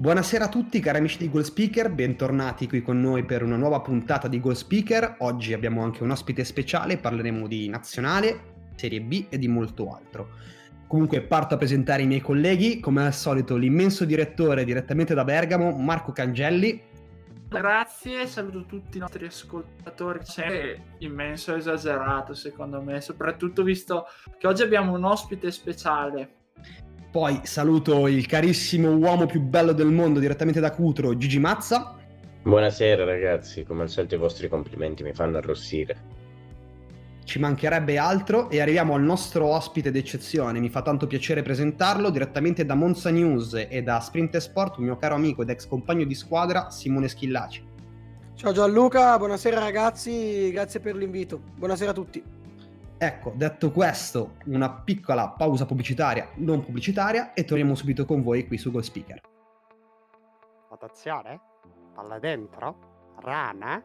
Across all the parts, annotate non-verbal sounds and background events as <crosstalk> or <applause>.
Buonasera a tutti cari amici di Goal Speaker, bentornati qui con noi per una nuova puntata di Goal Speaker. Oggi abbiamo anche un ospite speciale, parleremo di nazionale, Serie B e di molto altro. Comunque parto a presentare i miei colleghi, come al solito l'immenso direttore direttamente da Bergamo, Marco Cangelli. Grazie, saluto tutti i nostri ascoltatori. C'è immenso esagerato secondo me, soprattutto visto che oggi abbiamo un ospite speciale. Poi saluto il carissimo uomo più bello del mondo direttamente da Cutro, Gigi Mazza. Buonasera ragazzi, come al solito i vostri complimenti mi fanno arrossire. Ci mancherebbe altro e arriviamo al nostro ospite d'eccezione. Mi fa tanto piacere presentarlo direttamente da Monza News e da Sprint Sport, un mio caro amico ed ex compagno di squadra, Simone Schillaci. Ciao Gianluca, buonasera ragazzi, grazie per l'invito. Buonasera a tutti. Ecco, detto questo, una piccola pausa pubblicitaria, non pubblicitaria, e torniamo subito con voi qui su Go Speaker. Attenzione, palla dentro, rana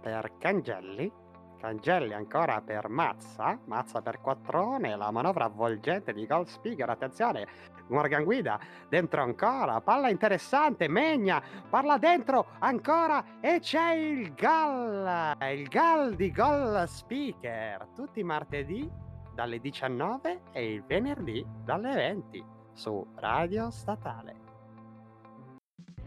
per Cangelli, Cangelli ancora per Mazza, Mazza per Quattrone, la manovra avvolgente di Gold Speaker, attenzione, Morgan Guida, dentro ancora, palla interessante, Megna, parla dentro ancora e c'è il gol, il gol di Gold Speaker, tutti i martedì dalle 19 e il venerdì dalle 20 su Radio Statale.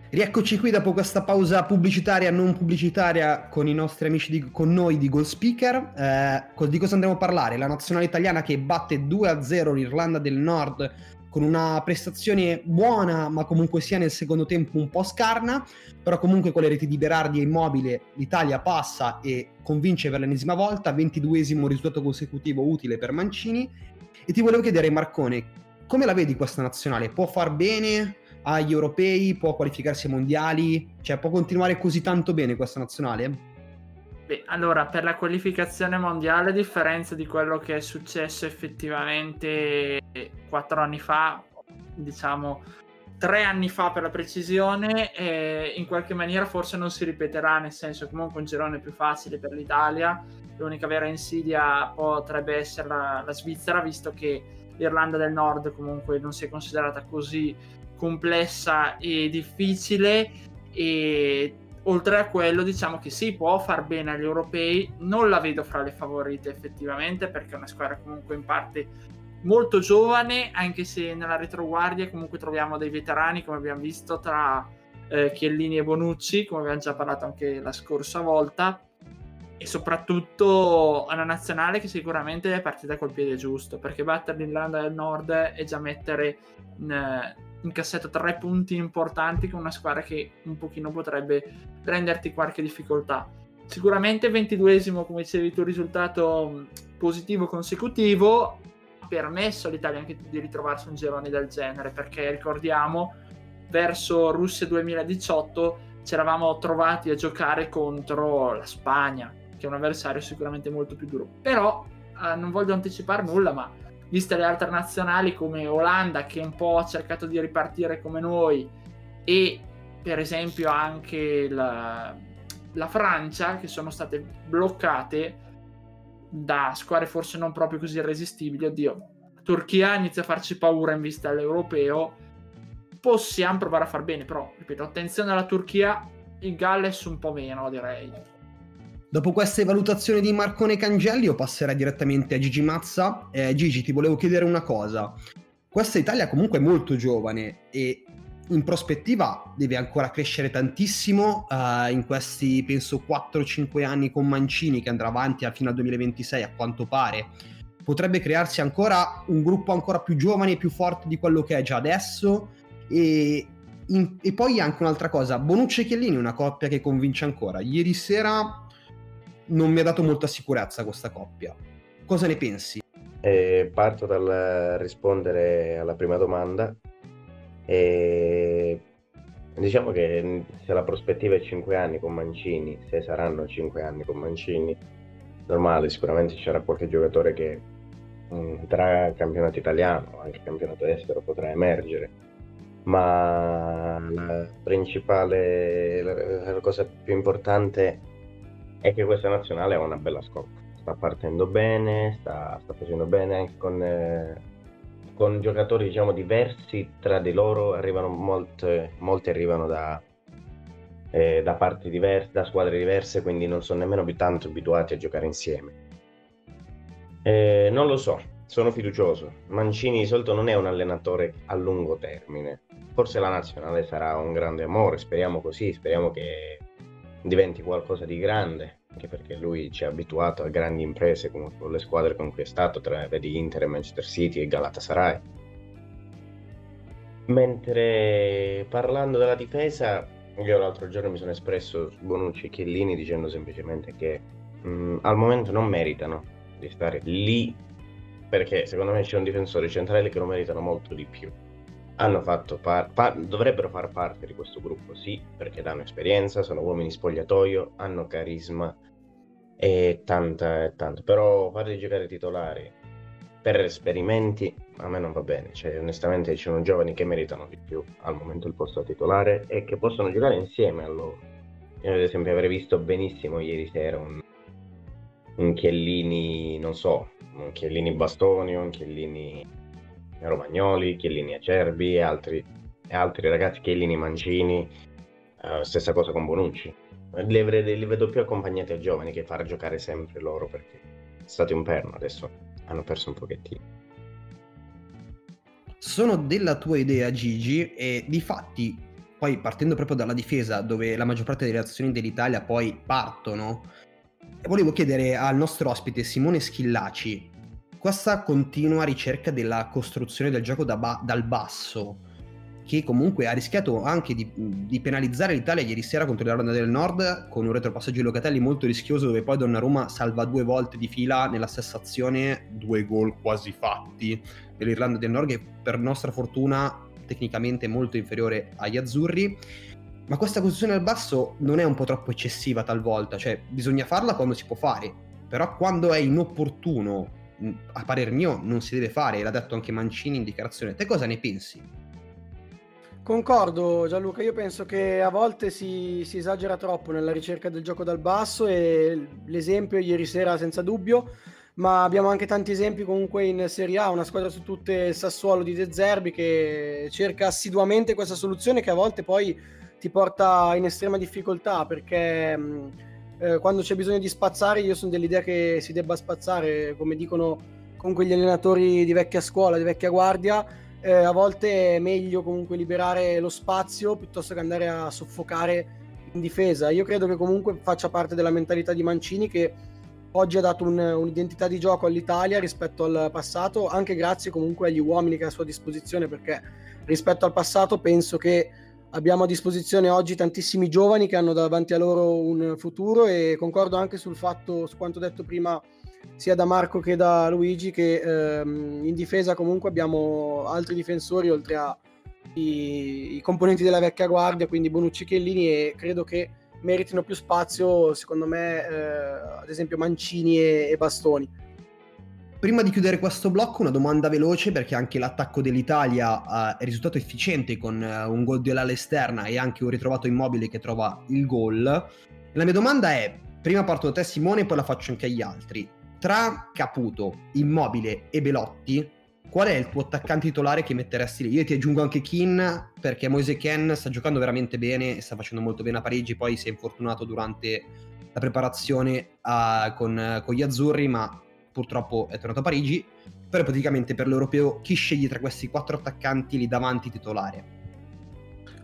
Rieccoci qui dopo questa pausa pubblicitaria non pubblicitaria con i nostri amici di, con noi di Goal Speaker. Eh, di cosa andremo a parlare? La nazionale italiana che batte 2-0 l'Irlanda del Nord con una prestazione buona, ma comunque sia nel secondo tempo un po' scarna, però comunque con le reti di Berardi e Immobile l'Italia passa e convince per l'ennesima volta, 22esimo risultato consecutivo utile per Mancini. E ti volevo chiedere Marcone, come la vedi questa nazionale? Può far bene? agli europei, può qualificarsi ai mondiali, cioè può continuare così tanto bene questa nazionale? Beh, allora, per la qualificazione mondiale, a differenza di quello che è successo effettivamente quattro anni fa, diciamo tre anni fa per la precisione, eh, in qualche maniera forse non si ripeterà, nel senso comunque un girone più facile per l'Italia, l'unica vera insidia potrebbe essere la, la Svizzera, visto che l'Irlanda del Nord comunque non si è considerata così complessa e difficile. E oltre a quello diciamo che si può far bene agli europei. Non la vedo fra le favorite effettivamente perché è una squadra comunque in parte molto giovane anche se nella retroguardia comunque troviamo dei veterani come abbiamo visto tra eh, Chiellini e Bonucci come abbiamo già parlato anche la scorsa volta e soprattutto una nazionale che sicuramente è partita col piede giusto perché battere l'Irlanda del Nord è già mettere in, in cassetto tre punti importanti con una squadra che un pochino potrebbe renderti qualche difficoltà. Sicuramente 22esimo, come dicevi tu, risultato positivo consecutivo ha permesso all'Italia anche di ritrovarsi un girone del genere, perché ricordiamo, verso Russia 2018 ci eravamo trovati a giocare contro la Spagna, che è un avversario sicuramente molto più duro. Però eh, non voglio anticipare nulla, ma viste le altre nazionali come Olanda che un po' ha cercato di ripartire come noi e per esempio anche la, la Francia che sono state bloccate da squadre forse non proprio così irresistibili. Oddio, Turchia inizia a farci paura in vista all'europeo. Possiamo provare a far bene, però ripeto, attenzione alla Turchia, il Galles un po' meno direi. Dopo queste valutazioni di Marcone Cangelli io passerei direttamente a Gigi Mazza. Eh, Gigi, ti volevo chiedere una cosa. Questa Italia comunque è molto giovane e in prospettiva deve ancora crescere tantissimo uh, in questi penso 4-5 anni con Mancini che andrà avanti fino al 2026 a quanto pare potrebbe crearsi ancora un gruppo ancora più giovane e più forte di quello che è già adesso e, in, e poi anche un'altra cosa Bonucci e Chiellini una coppia che convince ancora ieri sera non mi ha dato molta sicurezza questa coppia. Cosa ne pensi? Eh, parto dal rispondere alla prima domanda. Eh, Diciamo che se la prospettiva è 5 anni con Mancini, se saranno 5 anni con Mancini, normale, sicuramente sarà qualche giocatore che mh, tra campionato italiano, anche campionato estero, potrà emergere. Ma la principale, la cosa più importante è che questa nazionale ha una bella scorta. Sta partendo bene, sta, sta facendo bene anche con, eh, con giocatori diciamo diversi tra di loro, arrivano molte, molti arrivano da, eh, da parti diverse, da squadre diverse, quindi non sono nemmeno più tanto abituati a giocare insieme. Eh, non lo so, sono fiducioso. Mancini di solito non è un allenatore a lungo termine. Forse la nazionale sarà un grande amore, speriamo così, speriamo che diventi qualcosa di grande, anche perché lui ci ha abituato a grandi imprese come le squadre con cui è stato, tra vedi Inter, Manchester City e Galatasaray. Mentre parlando della difesa, io l'altro giorno mi sono espresso su Bonucci e Chiellini dicendo semplicemente che mh, al momento non meritano di stare lì perché secondo me c'è un difensore centrale che lo meritano molto di più hanno fatto par- par- dovrebbero far parte di questo gruppo, sì, perché danno esperienza, sono uomini spogliatoio, hanno carisma e tanta e tanto, però farli giocare titolari per esperimenti a me non va bene, cioè onestamente ci sono giovani che meritano di più al momento il posto titolare e che possono giocare insieme a loro. Io ad esempio avrei visto benissimo ieri sera un, un Chiellini, non so, un Chiellini Bastoni, un Chiellini Romagnoli, Chiellini Acerbi e altri, e altri ragazzi, Chiellini Mancini, uh, stessa cosa con Bonucci. Li, li, vedo più accompagnati a giovani che far giocare sempre loro perché è stato un perno, adesso hanno perso un pochettino. Sono della tua idea Gigi e di fatti poi partendo proprio dalla difesa dove la maggior parte delle azioni dell'Italia poi partono, volevo chiedere al nostro ospite Simone Schillaci questa continua ricerca della costruzione del gioco da ba- dal basso, che comunque ha rischiato anche di, di, penalizzare l'Italia ieri sera contro l'Irlanda del Nord con un retropassaggio di Locatelli molto rischioso dove poi Donnarumma salva due volte di fila nella stessa azione due gol quasi fatti. dell'Irlanda del Nord che per nostra fortuna tecnicamente molto inferiore agli azzurri. Ma questa costruzione al basso non è un po' troppo eccessiva talvolta cioè bisogna farla quando si può fare però quando è inopportuno a parer mio non si deve fare, l'ha detto anche Mancini in dichiarazione. Te cosa ne pensi? Concordo Gianluca, io penso che a volte si, si, esagera troppo nella ricerca del gioco dal basso e l'esempio ieri sera senza dubbio, ma abbiamo anche tanti esempi comunque in Serie A, una squadra su tutte il Sassuolo di De Zerbi che cerca assiduamente questa soluzione che a volte poi ti porta in estrema difficoltà perché... Eh, quando c'è bisogno di spazzare io sono dell'idea che si debba spazzare, come dicono comunque gli allenatori di vecchia scuola, di vecchia guardia, eh, a volte è meglio comunque liberare lo spazio piuttosto che andare a soffocare in difesa. Io credo che comunque faccia parte della mentalità di Mancini che oggi ha dato un, un'identità di gioco all'Italia rispetto al passato, anche grazie comunque agli uomini che ha a sua disposizione, perché rispetto al passato penso che abbiamo a disposizione oggi tantissimi giovani che hanno davanti a loro un futuro e concordo anche sul fatto, su quanto detto prima sia da Marco che da Luigi, che ehm, in difesa comunque abbiamo altri difensori oltre ai componenti della vecchia guardia, quindi Bonucci Chiellini e credo che meritino più spazio, secondo me, eh, ad esempio Mancini e, e Bastoni. Prima di chiudere questo blocco, una domanda veloce perché anche l'attacco dell'Italia uh, è risultato efficiente con uh, un gol di all'esterna e anche un ritrovato immobile che trova il gol. La mia domanda è, prima parto da te Simone poi la faccio anche agli altri. Tra Caputo, Immobile e Belotti, qual è il tuo attaccante titolare che metteresti lì? Io ti aggiungo anche Kin perché Moise Ken sta giocando veramente bene e sta facendo molto bene a Parigi, poi si è infortunato durante la preparazione uh, con, con gli azzurri, ma purtroppo è tornato a Parigi, però praticamente per l'europeo chi sceglie tra questi quattro attaccanti lì davanti titolare?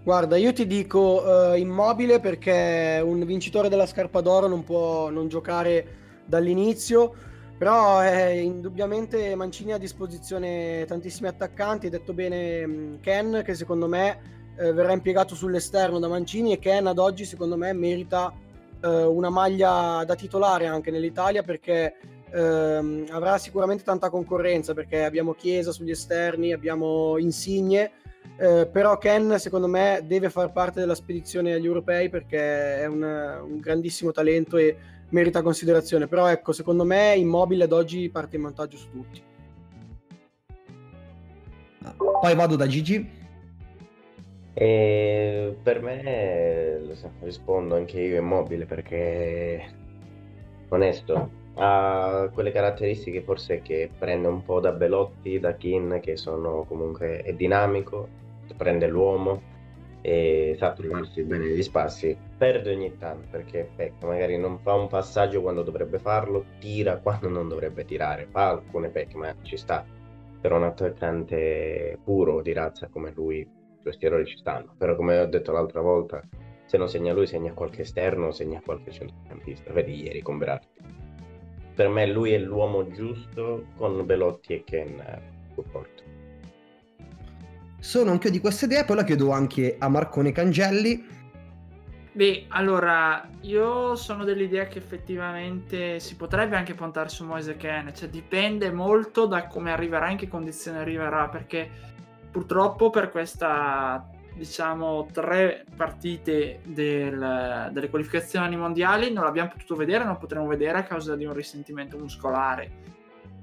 Guarda, io ti dico uh, immobile perché un vincitore della scarpa d'oro non può non giocare dall'inizio, però è indubbiamente Mancini ha a disposizione tantissimi attaccanti, hai detto bene mm, Ken che secondo me eh, verrà impiegato sull'esterno da Mancini e Ken ad oggi secondo me merita eh, una maglia da titolare anche nell'Italia perché ehm, avrà sicuramente tanta concorrenza perché abbiamo Chiesa sugli esterni, abbiamo Insigne, Eh, però Ken secondo me deve far parte della spedizione agli europei perché è un, un, grandissimo talento e merita considerazione. Però ecco secondo me Immobile ad oggi parte in vantaggio su tutti. Poi vado da Gigi. E per me rispondo anche io Immobile perché onesto ha quelle caratteristiche forse che prende un po' da Belotti, da Kin che sono comunque è dinamico prende l'uomo e sa trovarsi bene negli spazi, perde ogni tanto perché pecca, magari non fa un passaggio quando dovrebbe farlo, tira quando non dovrebbe tirare, fa alcune pecche, ma ci sta. Per un attaccante puro di razza come lui, questi errori ci stanno. Però come ho detto l'altra volta, se non segna lui, segna qualche esterno, segna qualche centrocampista. Vedi ieri con Berardi. Per me lui è l'uomo giusto con Belotti e Ken a supporto. Sono anche io di questa idea, poi la chiedo anche a Marcone Cangelli. Beh, allora, io sono dell'idea che effettivamente si potrebbe anche puntare su Moise Ken, cioè dipende molto da come arriverà, in che condizioni arriverà, perché purtroppo per questa, diciamo, tre partite del, delle qualificazioni mondiali non l'abbiamo potuto vedere, non potremo vedere a causa di un risentimento muscolare.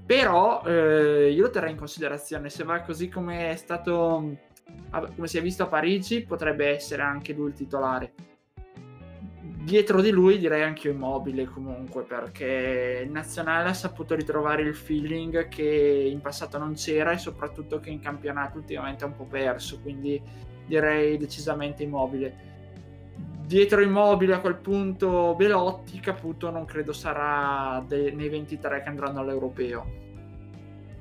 Però eh, io lo terrei in considerazione se va così come è stato come si è visto a Parigi potrebbe essere anche lui il titolare. Dietro di lui direi anche io immobile comunque perché il nazionale ha saputo ritrovare il feeling che in passato non c'era e soprattutto che in campionato ultimamente ha un po' perso quindi direi decisamente immobile. Dietro immobile a quel punto Belotti Caputo non credo sarà de- nei 23 che andranno all'europeo.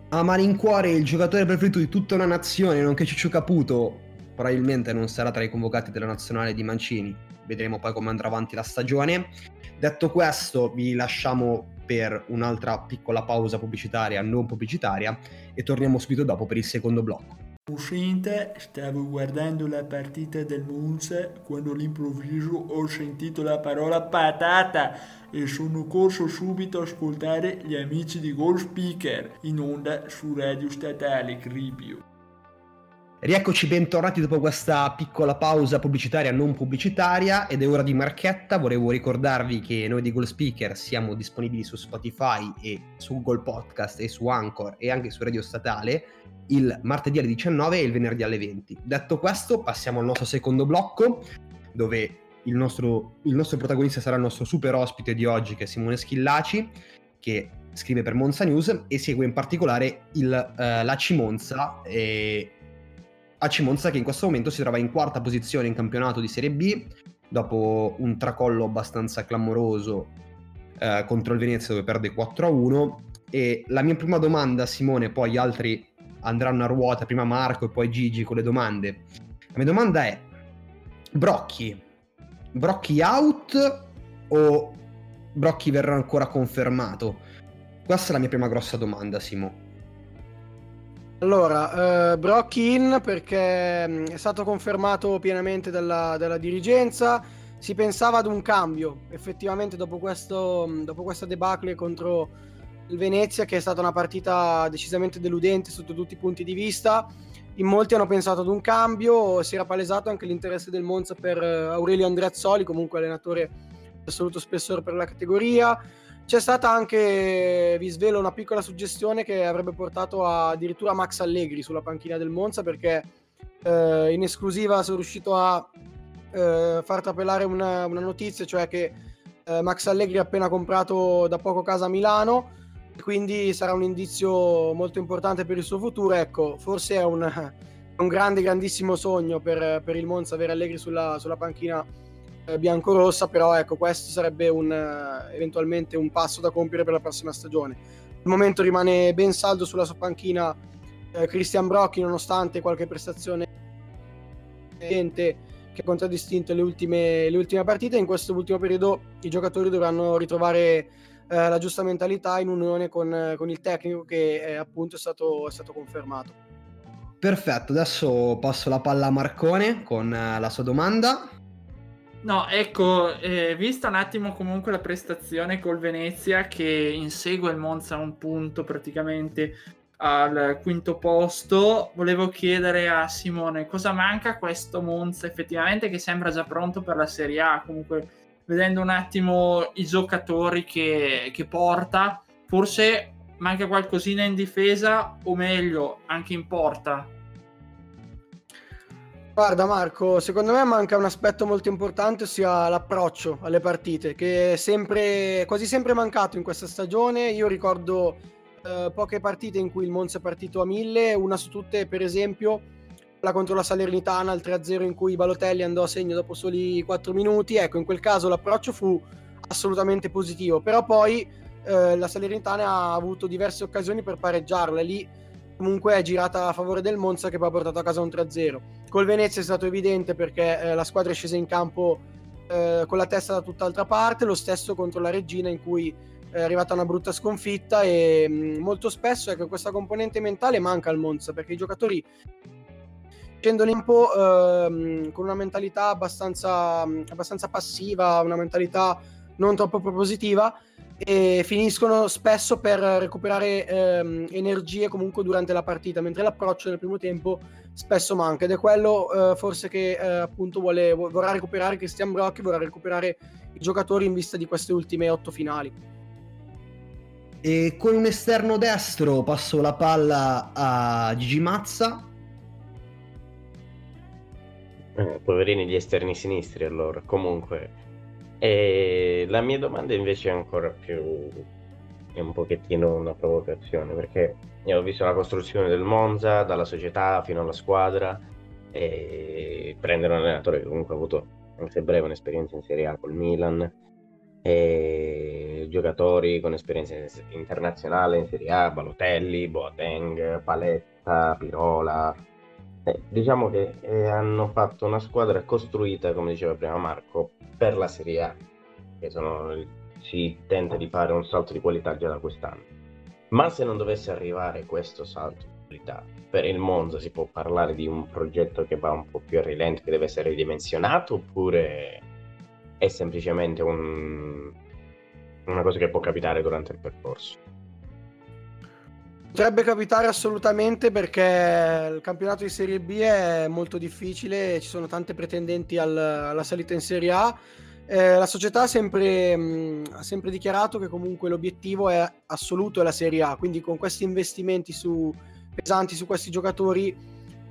A malincuore il giocatore preferito di tutta una nazione nonché Ciccio Caputo probabilmente non sarà tra i convocati della nazionale di Mancini. Vedremo poi come andrà avanti la stagione. Detto questo vi lasciamo per un'altra piccola pausa pubblicitaria non pubblicitaria e torniamo subito dopo per il secondo blocco Uscente, stavo guardando la partita del Monza quando all'improvviso ho sentito la parola patata e sono corso subito a ascoltare gli amici di Gold Speaker in onda su Radio Statale Cribio. Rieccoci bentornati dopo questa piccola pausa pubblicitaria non pubblicitaria ed è ora di marchetta. Volevo ricordarvi che noi di Gold Speaker siamo disponibili su Spotify e su Google Podcast e su Anchor e anche su Radio Statale il martedì alle 19 e il venerdì alle 20. Detto questo, passiamo al nostro secondo blocco, dove il nostro, il nostro protagonista sarà il nostro super ospite di oggi, che è Simone Schillaci, che scrive per Monza News e segue in particolare il, uh, la Cimonza. E... A Cimonza che in questo momento si trova in quarta posizione in campionato di Serie B, dopo un tracollo abbastanza clamoroso uh, contro il Venezia dove perde 4-1. E la mia prima domanda, Simone, poi gli altri andranno a ruota, prima Marco e poi Gigi con le domande. La mia domanda è, Brocchi, Brocchi out o Brocchi verrà ancora confermato? Questa è la mia prima grossa domanda, Simo. Allora, eh, Brocchi in perché mm, è stato confermato pienamente dalla, dalla, dirigenza. Si pensava ad un cambio, effettivamente dopo, questo, mm, dopo questa debacle contro il Venezia, che è stata una partita decisamente deludente sotto tutti i punti di vista. In molti hanno pensato ad un cambio, si era palesato anche l'interesse del Monza per eh, Aurelio Andreazzoli, comunque allenatore di assoluto spessore per la categoria. C'è stata anche, vi svelo, una piccola suggestione che avrebbe portato a, addirittura Max Allegri sulla panchina del Monza perché eh, in esclusiva sono riuscito a eh, far trapelare una, una, notizia, cioè che eh, Max Allegri ha appena comprato da poco casa a Milano quindi sarà un indizio molto importante per il suo futuro. Ecco, forse è un, <laughs> un grande, grandissimo sogno per, per, il Monza avere Allegri sulla, sulla panchina biancorossa, però ecco, questo sarebbe un, eventualmente un passo da compiere per la prossima stagione. Al momento rimane ben saldo sulla sua panchina eh, Christian Brocchi, nonostante qualche prestazione che ha contraddistinto le ultime, le ultime partite. In questo ultimo periodo i giocatori dovranno ritrovare eh, la giusta mentalità in unione con, con il tecnico che è, appunto è stato, è stato confermato. Perfetto, adesso passo la palla a Marcone con eh, la sua domanda. No, ecco, eh, vista un attimo comunque la prestazione col Venezia che insegue il Monza a un punto praticamente al quinto posto. Volevo chiedere a Simone cosa manca a questo Monza effettivamente che sembra già pronto per la Serie A. Comunque, vedendo un attimo i giocatori che, che porta, forse manca qualcosina in difesa o meglio anche in porta. Guarda Marco, secondo me manca un aspetto molto importante, ossia l'approccio alle partite, che è sempre, quasi sempre mancato in questa stagione. Io ricordo eh, poche partite in cui il Monza è partito a mille, una su tutte per esempio la contro la Salernitana, il 3-0 in cui Balotelli andò a segno dopo soli 4 minuti. Ecco, in quel caso l'approccio fu assolutamente positivo, però poi eh, la Salernitana ha avuto diverse occasioni per pareggiarla lì comunque è girata a favore del Monza che poi ha portato a casa un 3-0. Col Venezia è stato evidente perché eh, la squadra è scesa in campo eh, con la testa da tutt'altra parte, lo stesso contro la Regina in cui è arrivata una brutta sconfitta e mh, mm, molto spesso ecco, questa componente mentale manca al Monza perché i giocatori scendono in po' ehm, con una mentalità abbastanza, abbastanza passiva, una mentalità non troppo propositiva e finiscono spesso per recuperare ehm, energie comunque durante la partita, mentre l'approccio nel primo tempo spesso manca ed è quello eh, forse che eh, appunto vuole, vorrà recuperare Cristian Brocchi, vorrà recuperare i giocatori in vista di queste ultime otto finali. E con un esterno destro passo la palla a Gigi Mazza. Eh, poverini gli esterni sinistri allora, comunque e la mia domanda invece è ancora più è un pochettino una provocazione perché ho visto la costruzione del Monza dalla società fino alla squadra e prendere un allenatore che comunque ha avuto anche se breve un'esperienza in Serie A col Milan e giocatori con esperienza internazionale in Serie A, Balotelli, Boateng, Paletta, Pirola eh, diciamo che eh, hanno fatto una squadra costruita come diceva prima Marco per la Serie A, che sono, si tenta di fare un salto di qualità già da quest'anno. Ma se non dovesse arrivare questo salto di qualità, per il Monza si può parlare di un progetto che va un po' più a rilento, che deve essere ridimensionato, oppure è semplicemente un, una cosa che può capitare durante il percorso? Potrebbe capitare assolutamente perché il campionato di Serie B è molto difficile, ci sono tante pretendenti al, alla salita in Serie A. Eh, la società sempre, mh, ha sempre, dichiarato che comunque l'obiettivo è assoluto è la Serie A, quindi con questi investimenti su, pesanti su questi giocatori,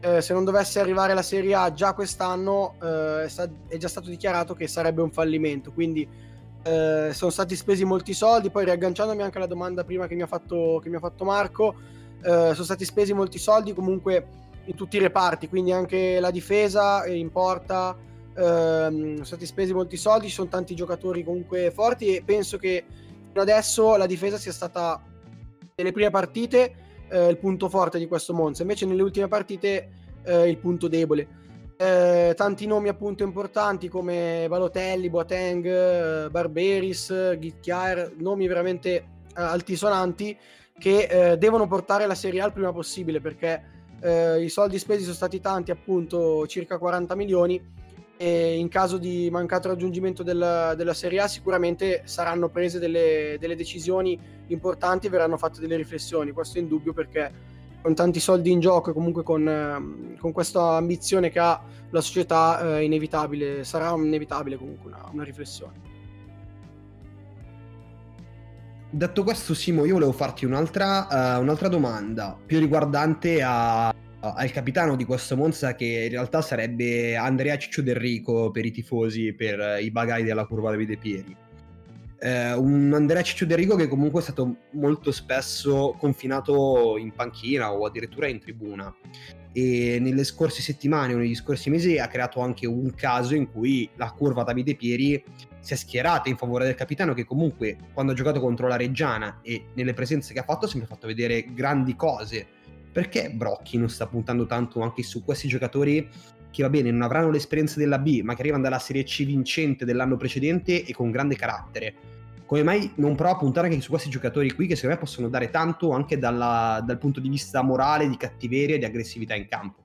eh, se non dovesse arrivare la Serie A già quest'anno, eh, è già stato dichiarato che sarebbe un fallimento. Quindi eh, sono stati spesi molti soldi, poi riagganciandomi anche alla domanda prima che mi ha fatto, mi ha fatto Marco, eh, sono stati spesi molti soldi comunque in tutti i reparti, quindi anche la difesa in porta, ehm, sono stati spesi molti soldi, ci sono tanti giocatori comunque forti e penso che adesso la difesa sia stata nelle prime partite eh, il punto forte di questo Monza, invece nelle ultime partite eh, il punto debole eh, tanti nomi appunto importanti come Balotelli, Boateng, eh, Barberis, Ghicchiaer, nomi veramente eh, altisonanti che eh, devono portare la Serie A il prima possibile perché eh, i soldi spesi sono stati tanti, appunto circa 40 milioni e in caso di mancato raggiungimento della, della Serie A sicuramente saranno prese delle, delle decisioni importanti e verranno fatte delle riflessioni, questo è indubbio perché con tanti soldi in gioco e comunque con, ehm, con questa ambizione che ha la società, eh, inevitabile, sarà inevitabile comunque una, una riflessione. Detto questo, Simo, io volevo farti un'altra, uh, un'altra domanda più riguardante a, al capitano di questo Monza, che in realtà sarebbe Andrea Ciccio Del Rico per i tifosi, per i bagai della curva Davide Pieri eh, un Andrea Ciccio De Rigo che comunque è stato molto spesso confinato in panchina o addirittura in tribuna. E nelle scorse settimane o negli scorsi mesi ha creato anche un caso in cui la curva Davide Pieri si è schierata in favore del capitano che comunque quando ha giocato contro la Reggiana e nelle presenze che ha fatto ha sempre fatto vedere grandi cose. Perché Brocchi non sta puntando tanto anche su questi giocatori che va bene, non avranno l'esperienza della B, ma che arrivano dalla Serie C vincente dell'anno precedente e con grande carattere. Come mai non prova a puntare anche su questi giocatori qui che secondo me possono dare tanto anche dalla, dal punto di vista morale, di cattiveria e di aggressività in campo?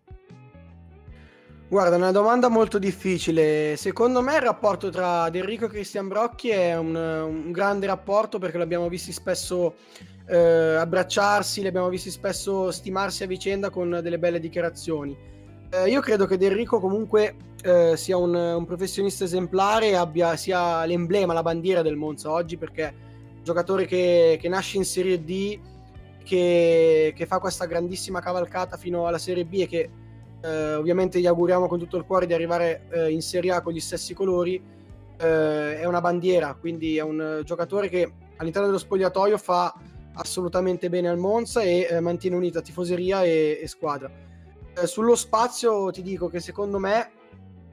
Guarda, una domanda molto difficile. Secondo me il rapporto tra Enrico e Cristian Brocchi è un, un grande rapporto perché l'abbiamo visti spesso eh, abbracciarsi, li abbiamo visti spesso stimarsi a vicenda con delle belle dichiarazioni. Eh, io credo che Enrico comunque eh, sia un, un, professionista esemplare e abbia, sia l'emblema, la bandiera del Monza oggi perché giocatore che, che nasce in Serie D, che, che fa questa grandissima cavalcata fino alla Serie B e che eh, ovviamente gli auguriamo con tutto il cuore di arrivare eh, in Serie A con gli stessi colori. Eh, è una bandiera, quindi è un giocatore che all'interno dello spogliatoio fa assolutamente bene al Monza e eh, mantiene unita tifoseria e, e squadra. Eh, sullo spazio ti dico che secondo me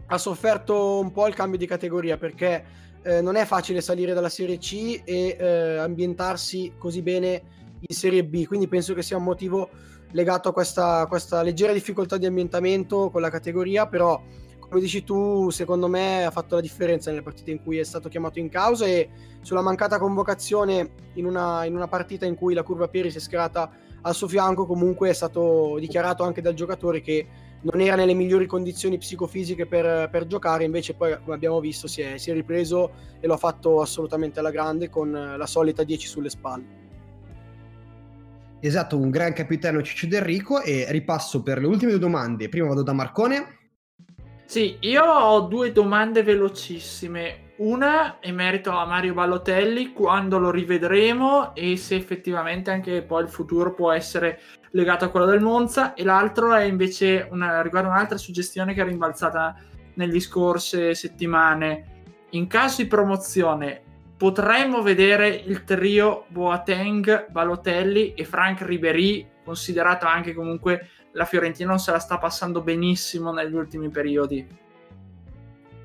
ha sofferto un po' il cambio di categoria perché eh, non è facile salire dalla Serie C e ambientarsi così bene in Serie B, quindi penso che sia un motivo legato a questa, questa leggera difficoltà di ambientamento con la categoria, però come dici tu, secondo me ha fatto la differenza nelle partite in cui è stato chiamato in causa e sulla mancata convocazione in una, in una partita in cui la curva Pieri si è schierata al suo fianco, comunque è stato dichiarato anche dal giocatore che non era nelle migliori condizioni psicofisiche per, per giocare, invece poi come abbiamo visto si è, si è ripreso e lo ha fatto assolutamente alla grande con la solita 10 sulle spalle. Esatto, un gran capitano Ciccio Del Rico e ripasso per le ultime due domande. Prima vado da Marcone. Sì, io ho due domande velocissime. Una è merito a Mario Ballotelli quando lo rivedremo e se effettivamente anche poi il futuro può essere legato a quello del Monza e l'altro è invece una, riguarda un'altra suggestione che è rimbalzata negli scorse settimane. In caso di promozione, potremmo vedere il trio Boateng, Balotelli e Frank Ribery, considerato anche comunque la Fiorentina non se la sta passando benissimo negli ultimi periodi.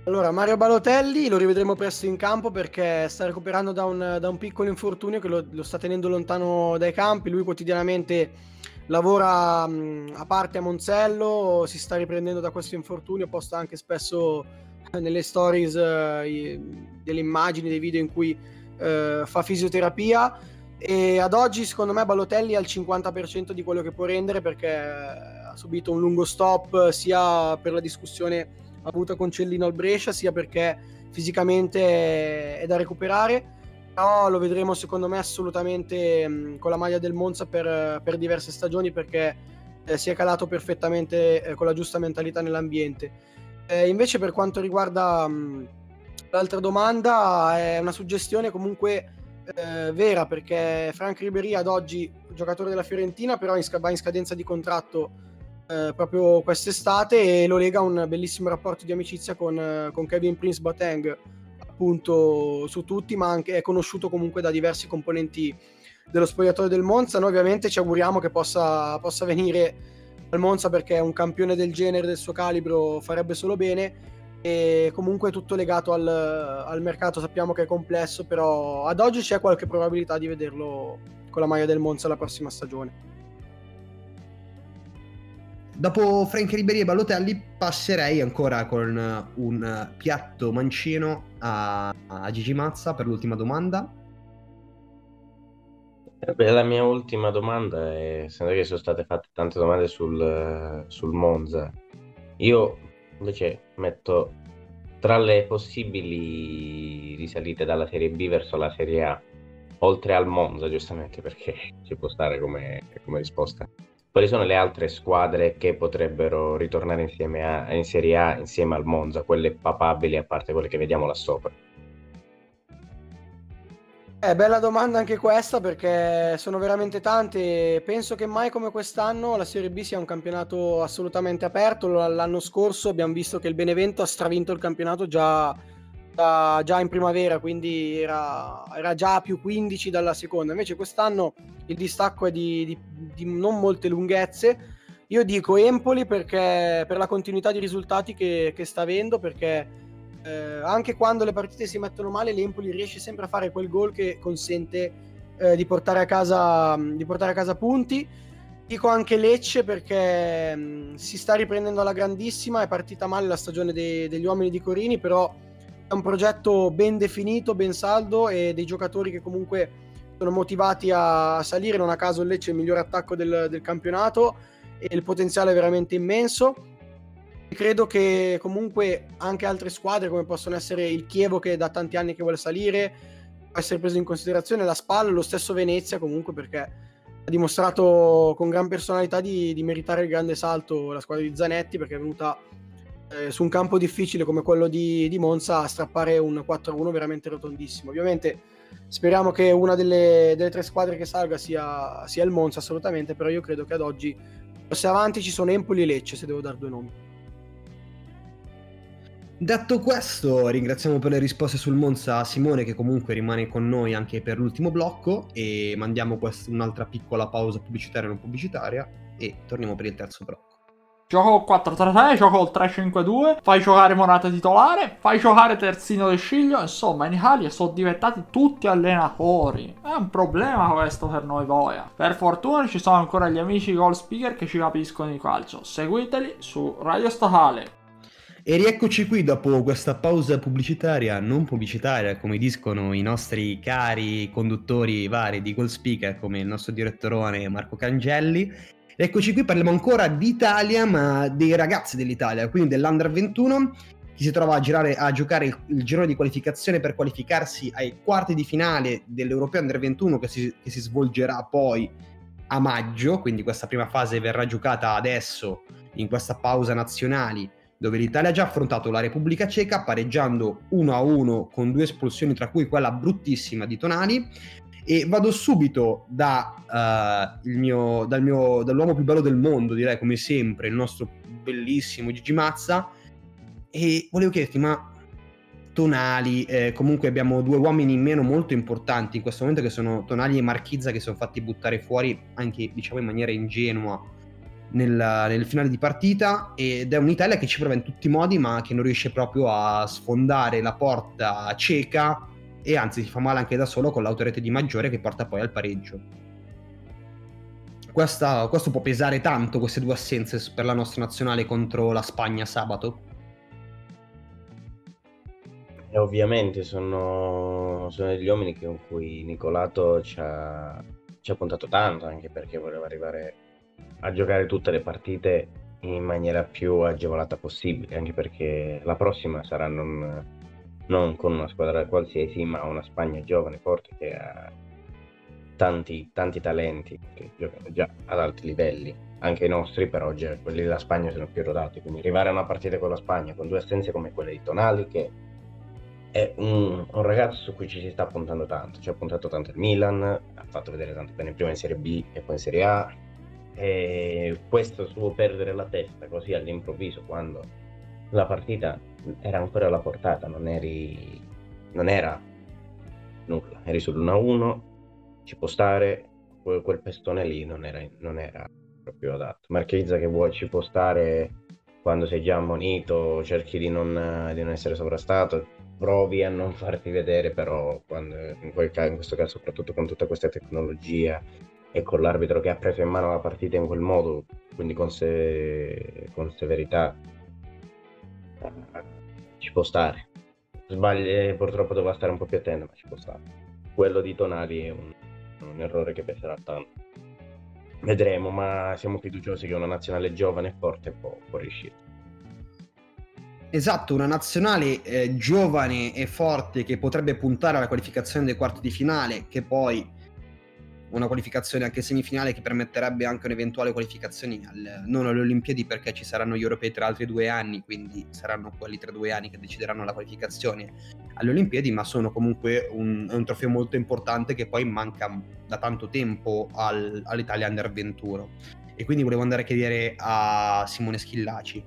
Allora, Mario Balotelli lo rivedremo presto in campo perché sta recuperando da un, da un piccolo infortunio che lo, lo, sta tenendo lontano dai campi. Lui quotidianamente lavora a parte a Monzello, si sta riprendendo da questo infortunio, posta anche spesso nelle stories uh, delle immagini, dei video in cui uh, fa fisioterapia e ad oggi secondo me Balotelli ha il 50% di quello che può rendere perché ha subito un lungo stop sia per la discussione avuta con Cellino al Brescia sia perché fisicamente è da recuperare però lo vedremo secondo me assolutamente mh, con la maglia del Monza per, per diverse stagioni perché eh, si è calato perfettamente eh, con la giusta mentalità nell'ambiente. Eh, invece per quanto riguarda mh, l'altra domanda, è una suggestione comunque eh, vera perché Frank Ribery ad oggi giocatore della Fiorentina, però in va in scadenza di contratto eh, proprio quest'estate e lo lega a un bellissimo rapporto di amicizia con, con Kevin Prince Boateng appunto su tutti, ma anche è conosciuto comunque da diversi componenti dello spogliatoio del Monza. Noi ovviamente ci auguriamo che possa, possa venire al Monza perché un campione del genere, del suo calibro, farebbe solo bene. E comunque tutto legato al, al mercato, sappiamo che è complesso, però ad oggi c'è qualche probabilità di vederlo con la maglia del Monza la prossima stagione. Dopo Frank Ribery e Ballotelli passerei ancora con un piatto mancino a, a Gigi Mazza per l'ultima domanda. Beh, la mia ultima domanda è, essendo che sono state fatte tante domande sul, sul Monza, io invece metto tra le possibili risalite dalla Serie B verso la Serie A, oltre al Monza giustamente perché <laughs> ci può stare come, come risposta, quali sono le altre squadre che potrebbero ritornare a, in Serie A insieme al Monza, quelle papabili a parte quelle che vediamo là sopra? Eh, bella domanda anche questa perché sono veramente tante. Penso che mai come quest'anno la Serie B sia un campionato assolutamente aperto. L'anno scorso abbiamo visto che il Benevento ha stravinto il campionato già, già, già in primavera, quindi era, era, già più 15 dalla seconda. Invece quest'anno il distacco è di, di, di non molte lunghezze. Io dico Empoli perché per la continuità di risultati che, che sta avendo, perché eh, anche quando le partite si mettono male, l'Empoli riesce sempre a fare quel gol che consente eh, di, portare a casa, di portare a casa punti. Dico anche Lecce perché mh, mm, si sta riprendendo alla grandissima, è partita male la stagione dei, degli uomini di Corini, però è un progetto ben definito, ben saldo e dei giocatori che comunque sono motivati a salire, non a caso il Lecce è il miglior attacco del, del campionato e il potenziale è veramente immenso. Credo che comunque anche altre squadre come possono essere il Chievo che da tanti anni che vuole salire, può essere preso in considerazione la Spal, lo stesso Venezia comunque perché ha dimostrato con gran personalità di, di meritare il grande salto la squadra di Zanetti perché è venuta eh, su un campo difficile come quello di, di Monza a strappare un 4-1 veramente rotondissimo. Ovviamente speriamo che una delle, delle tre squadre che salga sia, sia, il Monza assolutamente, però io credo che ad oggi se avanti ci sono Empoli e Lecce se devo dare due nomi. Detto questo, ringraziamo per le risposte sul Monza Simone che comunque rimane con noi anche per l'ultimo blocco e mandiamo quest- un'altra piccola pausa pubblicitaria non pubblicitaria e torniamo per il terzo blocco. Gioco 4-3-3, gioco il 3-5-2, fai giocare Morata titolare, fai giocare Terzino del Sciglio, insomma in Italia sono diventati tutti allenatori. È un problema questo per noi Boia. Per fortuna ci sono ancora gli amici goal speaker che ci capiscono di calcio. Seguiteli su Radio Statale. E rieccoci qui dopo questa pausa pubblicitaria, non pubblicitaria, come dicono i nostri cari conduttori vari di Goal Speaker, come il nostro direttorone Marco Cangelli. Eccoci qui, parliamo ancora d'Italia, ma dei ragazzi dell'Italia, quindi dell'Under 21, che si trova a, girare, a giocare il, il girone di qualificazione per qualificarsi ai quarti di finale dell'Europeo Under 21 che si, che si svolgerà poi a maggio, quindi questa prima fase verrà giocata adesso in questa pausa nazionali dove l'Italia ha già affrontato la Repubblica Ceca pareggiando 1-1 con due espulsioni, tra cui quella bruttissima di Tonali. E vado subito da, uh, mio, dal mio, dall'uomo più bello del mondo, direi come sempre, il nostro bellissimo Gigi Mazza. E volevo chiederti, ma Tonali, eh, comunque abbiamo due uomini in meno molto importanti in questo momento che sono Tonali e Marchizza che sono fatti buttare fuori anche diciamo in maniera ingenua nel, nel, finale di partita ed è un'Italia che ci prova in tutti i modi ma che non riesce proprio a sfondare la porta cieca e anzi si fa male anche da solo con l'autorete di Maggiore che porta poi al pareggio. Questa, questo può pesare tanto queste due assenze per la nostra nazionale contro la Spagna sabato? E ovviamente sono, sono degli uomini con cui Nicolato ci ha, ci ha puntato tanto anche perché voleva arrivare a giocare tutte le partite in maniera più agevolata possibile, anche perché la prossima sarà non, con una squadra qualsiasi, ma una Spagna giovane, forte, che ha tanti, tanti talenti, che giocano già ad alti livelli, anche i nostri, però già quelli della Spagna sono più rodati, quindi arrivare a una partita con la Spagna con due assenze come quelle di Tonali, che è un, un, ragazzo su cui ci si sta puntando tanto, ci ha puntato tanto il Milan, ha fatto vedere tanto bene prima in Serie B e poi in Serie A, e questo suo perdere la testa così all'improvviso quando la partita era ancora alla portata, non, eri, non era nulla, eri sull'1-1, ci può stare, quel, pestone lì non era, non era, proprio adatto. Marchezza che vuoi ci può stare quando sei già ammonito, cerchi di non, di non essere sovrastato, provi a non farti vedere, però quando, in, quel, in questo caso soprattutto con tutta questa tecnologia e con l'arbitro che ha preso in mano la partita in quel modo, quindi con, se... con severità, ci può stare. Sbagli, purtroppo doveva stare un po' più attento, ma ci può stare. Quello di Tonali è un, un errore che peserà tanto. Vedremo, ma siamo fiduciosi che una nazionale giovane e forte può, può riuscire. Esatto, una nazionale eh, giovane e forte che potrebbe puntare alla qualificazione dei quarti di finale, che poi una qualificazione anche semifinale che permetterebbe anche un'eventuale qualificazione al, non alle Olimpiadi perché ci saranno gli europei tra altri due anni, quindi saranno quelli tra due anni che decideranno la qualificazione alle Olimpiadi, ma sono comunque un, un trofeo molto importante che poi manca da tanto tempo al, all'Italia Under 21. E quindi volevo andare a chiedere a Simone Schillaci.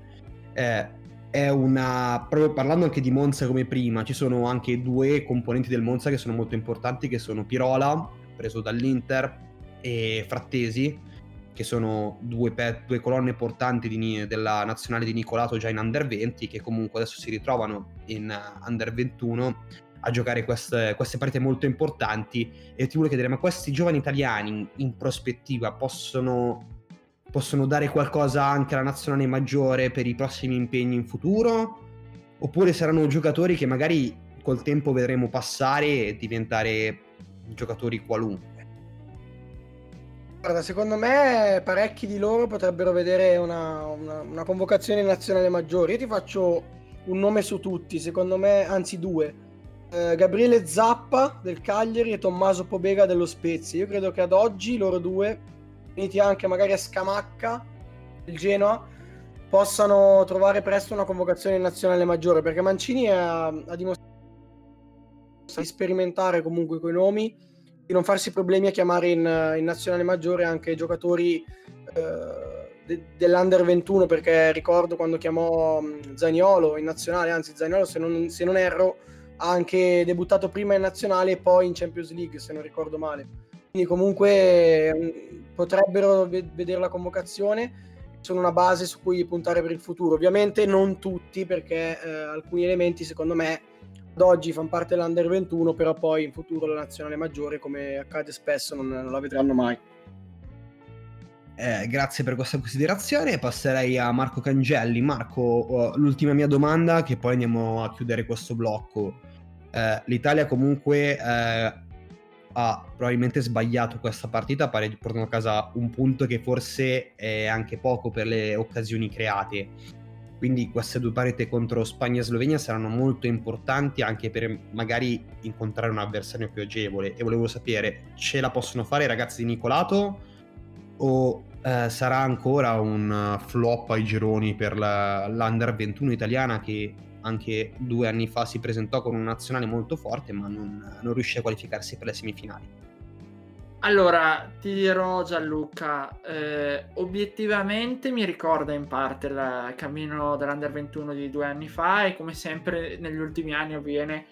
Eh, è una proprio parlando anche di Monza come prima ci sono anche due componenti del Monza che sono molto importanti che sono Pirola preso dall'Inter, e Frattesi, che sono due, pe- due colonne portanti di, della nazionale di Nicolato già in Under 20, che comunque adesso si ritrovano in uh, Under 21 a giocare queste, queste partite molto importanti. E ti volevo chiedere, ma questi giovani italiani in prospettiva possono, possono dare qualcosa anche alla nazionale maggiore per i prossimi impegni in futuro? Oppure saranno giocatori che magari col tempo vedremo passare e diventare giocatori qualunque. Guarda, secondo me parecchi di loro potrebbero vedere una, una, una convocazione nazionale maggiore. Io ti faccio un nome su tutti, secondo me, anzi due. Eh, Gabriele Zappa del Cagliari e Tommaso Pobega dello Spezia. Io credo che ad oggi loro due, uniti anche magari a Scamacca del Genoa, possano trovare presto una convocazione nazionale maggiore perché Mancini ha, ha dimostrato di sperimentare comunque con i nomi di non farsi problemi a chiamare in, in nazionale maggiore anche giocatori eh, de, dell'Under 21 perché ricordo quando chiamò Zagnolo in nazionale anzi Zagnolo se non, se non erro ha anche debuttato prima in nazionale e poi in Champions League se non ricordo male quindi comunque potrebbero vedere la convocazione sono una base su cui puntare per il futuro. Ovviamente non tutti, perché eh, alcuni elementi, secondo me, ad oggi fanno parte dell'Under 21, però poi in futuro la nazionale maggiore, come accade spesso, non, non la vedranno mai. Eh, grazie per questa considerazione. Passerei a Marco Cangelli. Marco, l'ultima mia domanda, che poi andiamo a chiudere questo blocco. Eh, L'Italia comunque eh, ha probabilmente sbagliato questa partita, portando a casa un punto che forse è anche poco per le occasioni create. Quindi queste due pareti contro Spagna e Slovenia saranno molto importanti anche per magari incontrare un avversario più agevole. E volevo sapere, ce la possono fare i ragazzi di Nicolato o eh, sarà ancora un flop ai gironi per la, l'Under 21 italiana che anche due anni fa si presentò con un nazionale molto forte, ma non, non riuscì a qualificarsi per le semifinali. Allora, ti dirò Gianluca, eh, obiettivamente mi ricorda in parte il cammino dell'Under 21 di due anni fa e come sempre negli ultimi anni avviene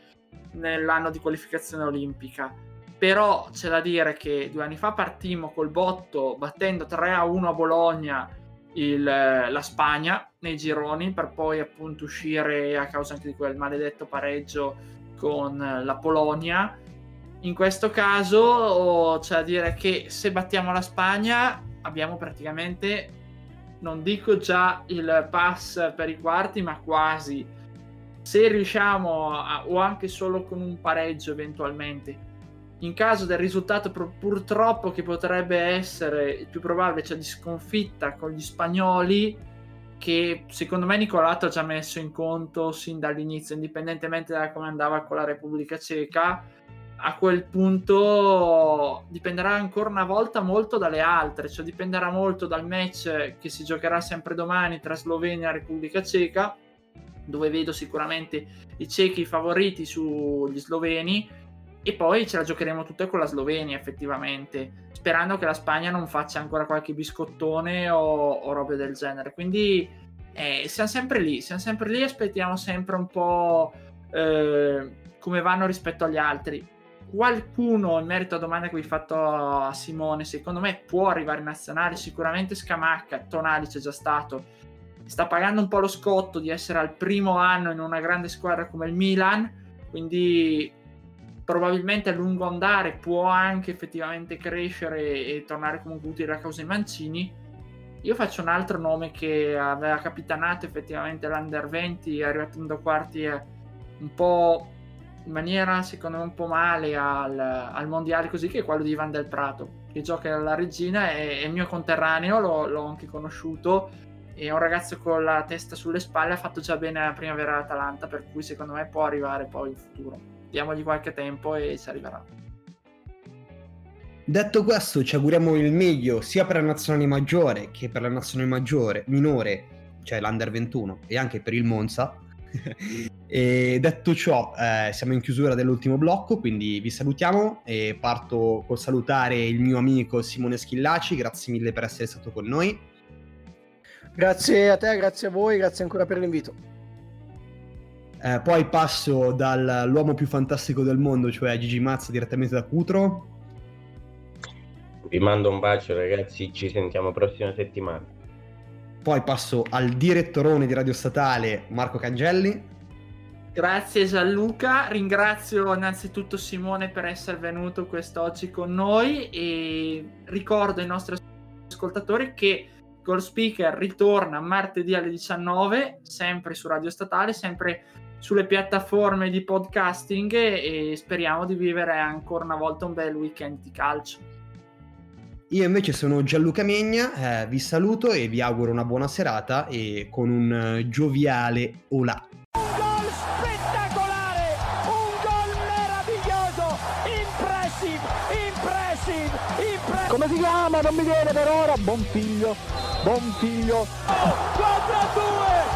nell'anno di qualificazione olimpica. Però c'è da dire che due anni fa partimmo col botto battendo 3 a 1 a Bologna il, la Spagna nei gironi per poi appunto uscire a causa anche di quel maledetto pareggio con la Polonia. In questo caso c'è da dire che se battiamo la Spagna abbiamo praticamente, non dico già il pass per i quarti, ma quasi. Se riusciamo, a, o anche solo con un pareggio eventualmente, in caso del risultato purtroppo che potrebbe essere il più probabile, cioè di sconfitta con gli spagnoli, che secondo me Nicolato ha già messo in conto sin dall'inizio, indipendentemente da come andava con la Repubblica Ceca, a quel punto dipenderà ancora una volta molto dalle altre, cioè dipenderà molto dal match che si giocherà sempre domani tra Slovenia e Repubblica Ceca, dove vedo sicuramente i cechi favoriti sugli sloveni e poi ce la giocheremo tutta con la Slovenia effettivamente, sperando che la Spagna non faccia ancora qualche biscottone o, o robe del genere. Quindi eh, siamo sempre lì, siamo sempre lì, aspettiamo sempre un po' eh, come vanno rispetto agli altri. Qualcuno, in merito a domanda che vi ho fatto a Simone, secondo me può arrivare in nazionale, sicuramente Scamacca, Tonali c'è già stato, sta pagando un po' lo scotto di essere al primo anno in una grande squadra come il Milan, quindi probabilmente a lungo andare può anche effettivamente crescere e tornare comunque utile a causa di Mancini. Io faccio un altro nome che aveva capitanato effettivamente l'Under 20, è arrivato in due quarti un po' in maniera secondo me un po' male al, al, mondiale così che è quello di Ivan del Prato che gioca alla regina è, è mio conterraneo l'ho, l'ho, anche conosciuto è un ragazzo con la testa sulle spalle ha fatto già bene la primavera all'Atalanta per cui secondo me può arrivare poi in futuro diamogli qualche tempo e ci arriverà. Detto questo, ci auguriamo il meglio sia per la nazionale maggiore che per la nazionale maggiore, minore, cioè l'Under 21, e anche per il Monza. <laughs> e detto ciò, eh, siamo in chiusura dell'ultimo blocco, quindi vi salutiamo e parto col salutare il mio amico Simone Schillaci, grazie mille per essere stato con noi. Grazie a te, grazie a voi, grazie ancora per l'invito. Eh, poi passo dall'uomo più fantastico del mondo, cioè Gigi Mazza, direttamente da Cutro. Vi mando un bacio ragazzi, ci sentiamo prossima settimana. Poi passo al direttorone di Radio Statale, Marco Cangelli. Grazie Gianluca, ringrazio innanzitutto Simone per essere venuto quest'oggi con noi e ricordo ai nostri ascoltatori che Goal Speaker ritorna martedì alle 19, sempre su Radio Statale, sempre sulle piattaforme di podcasting e speriamo di vivere ancora una volta un bel weekend di calcio. Io invece sono Gianluca Megna, eh, vi saluto e vi auguro una buona serata e con un eh, gioviale olà. Un gol spettacolare, un gol meraviglioso, impressive, impressive, impressive. Come si chiama? Non mi viene per ora. Buon figlio. Buon figlio. 4 a 2,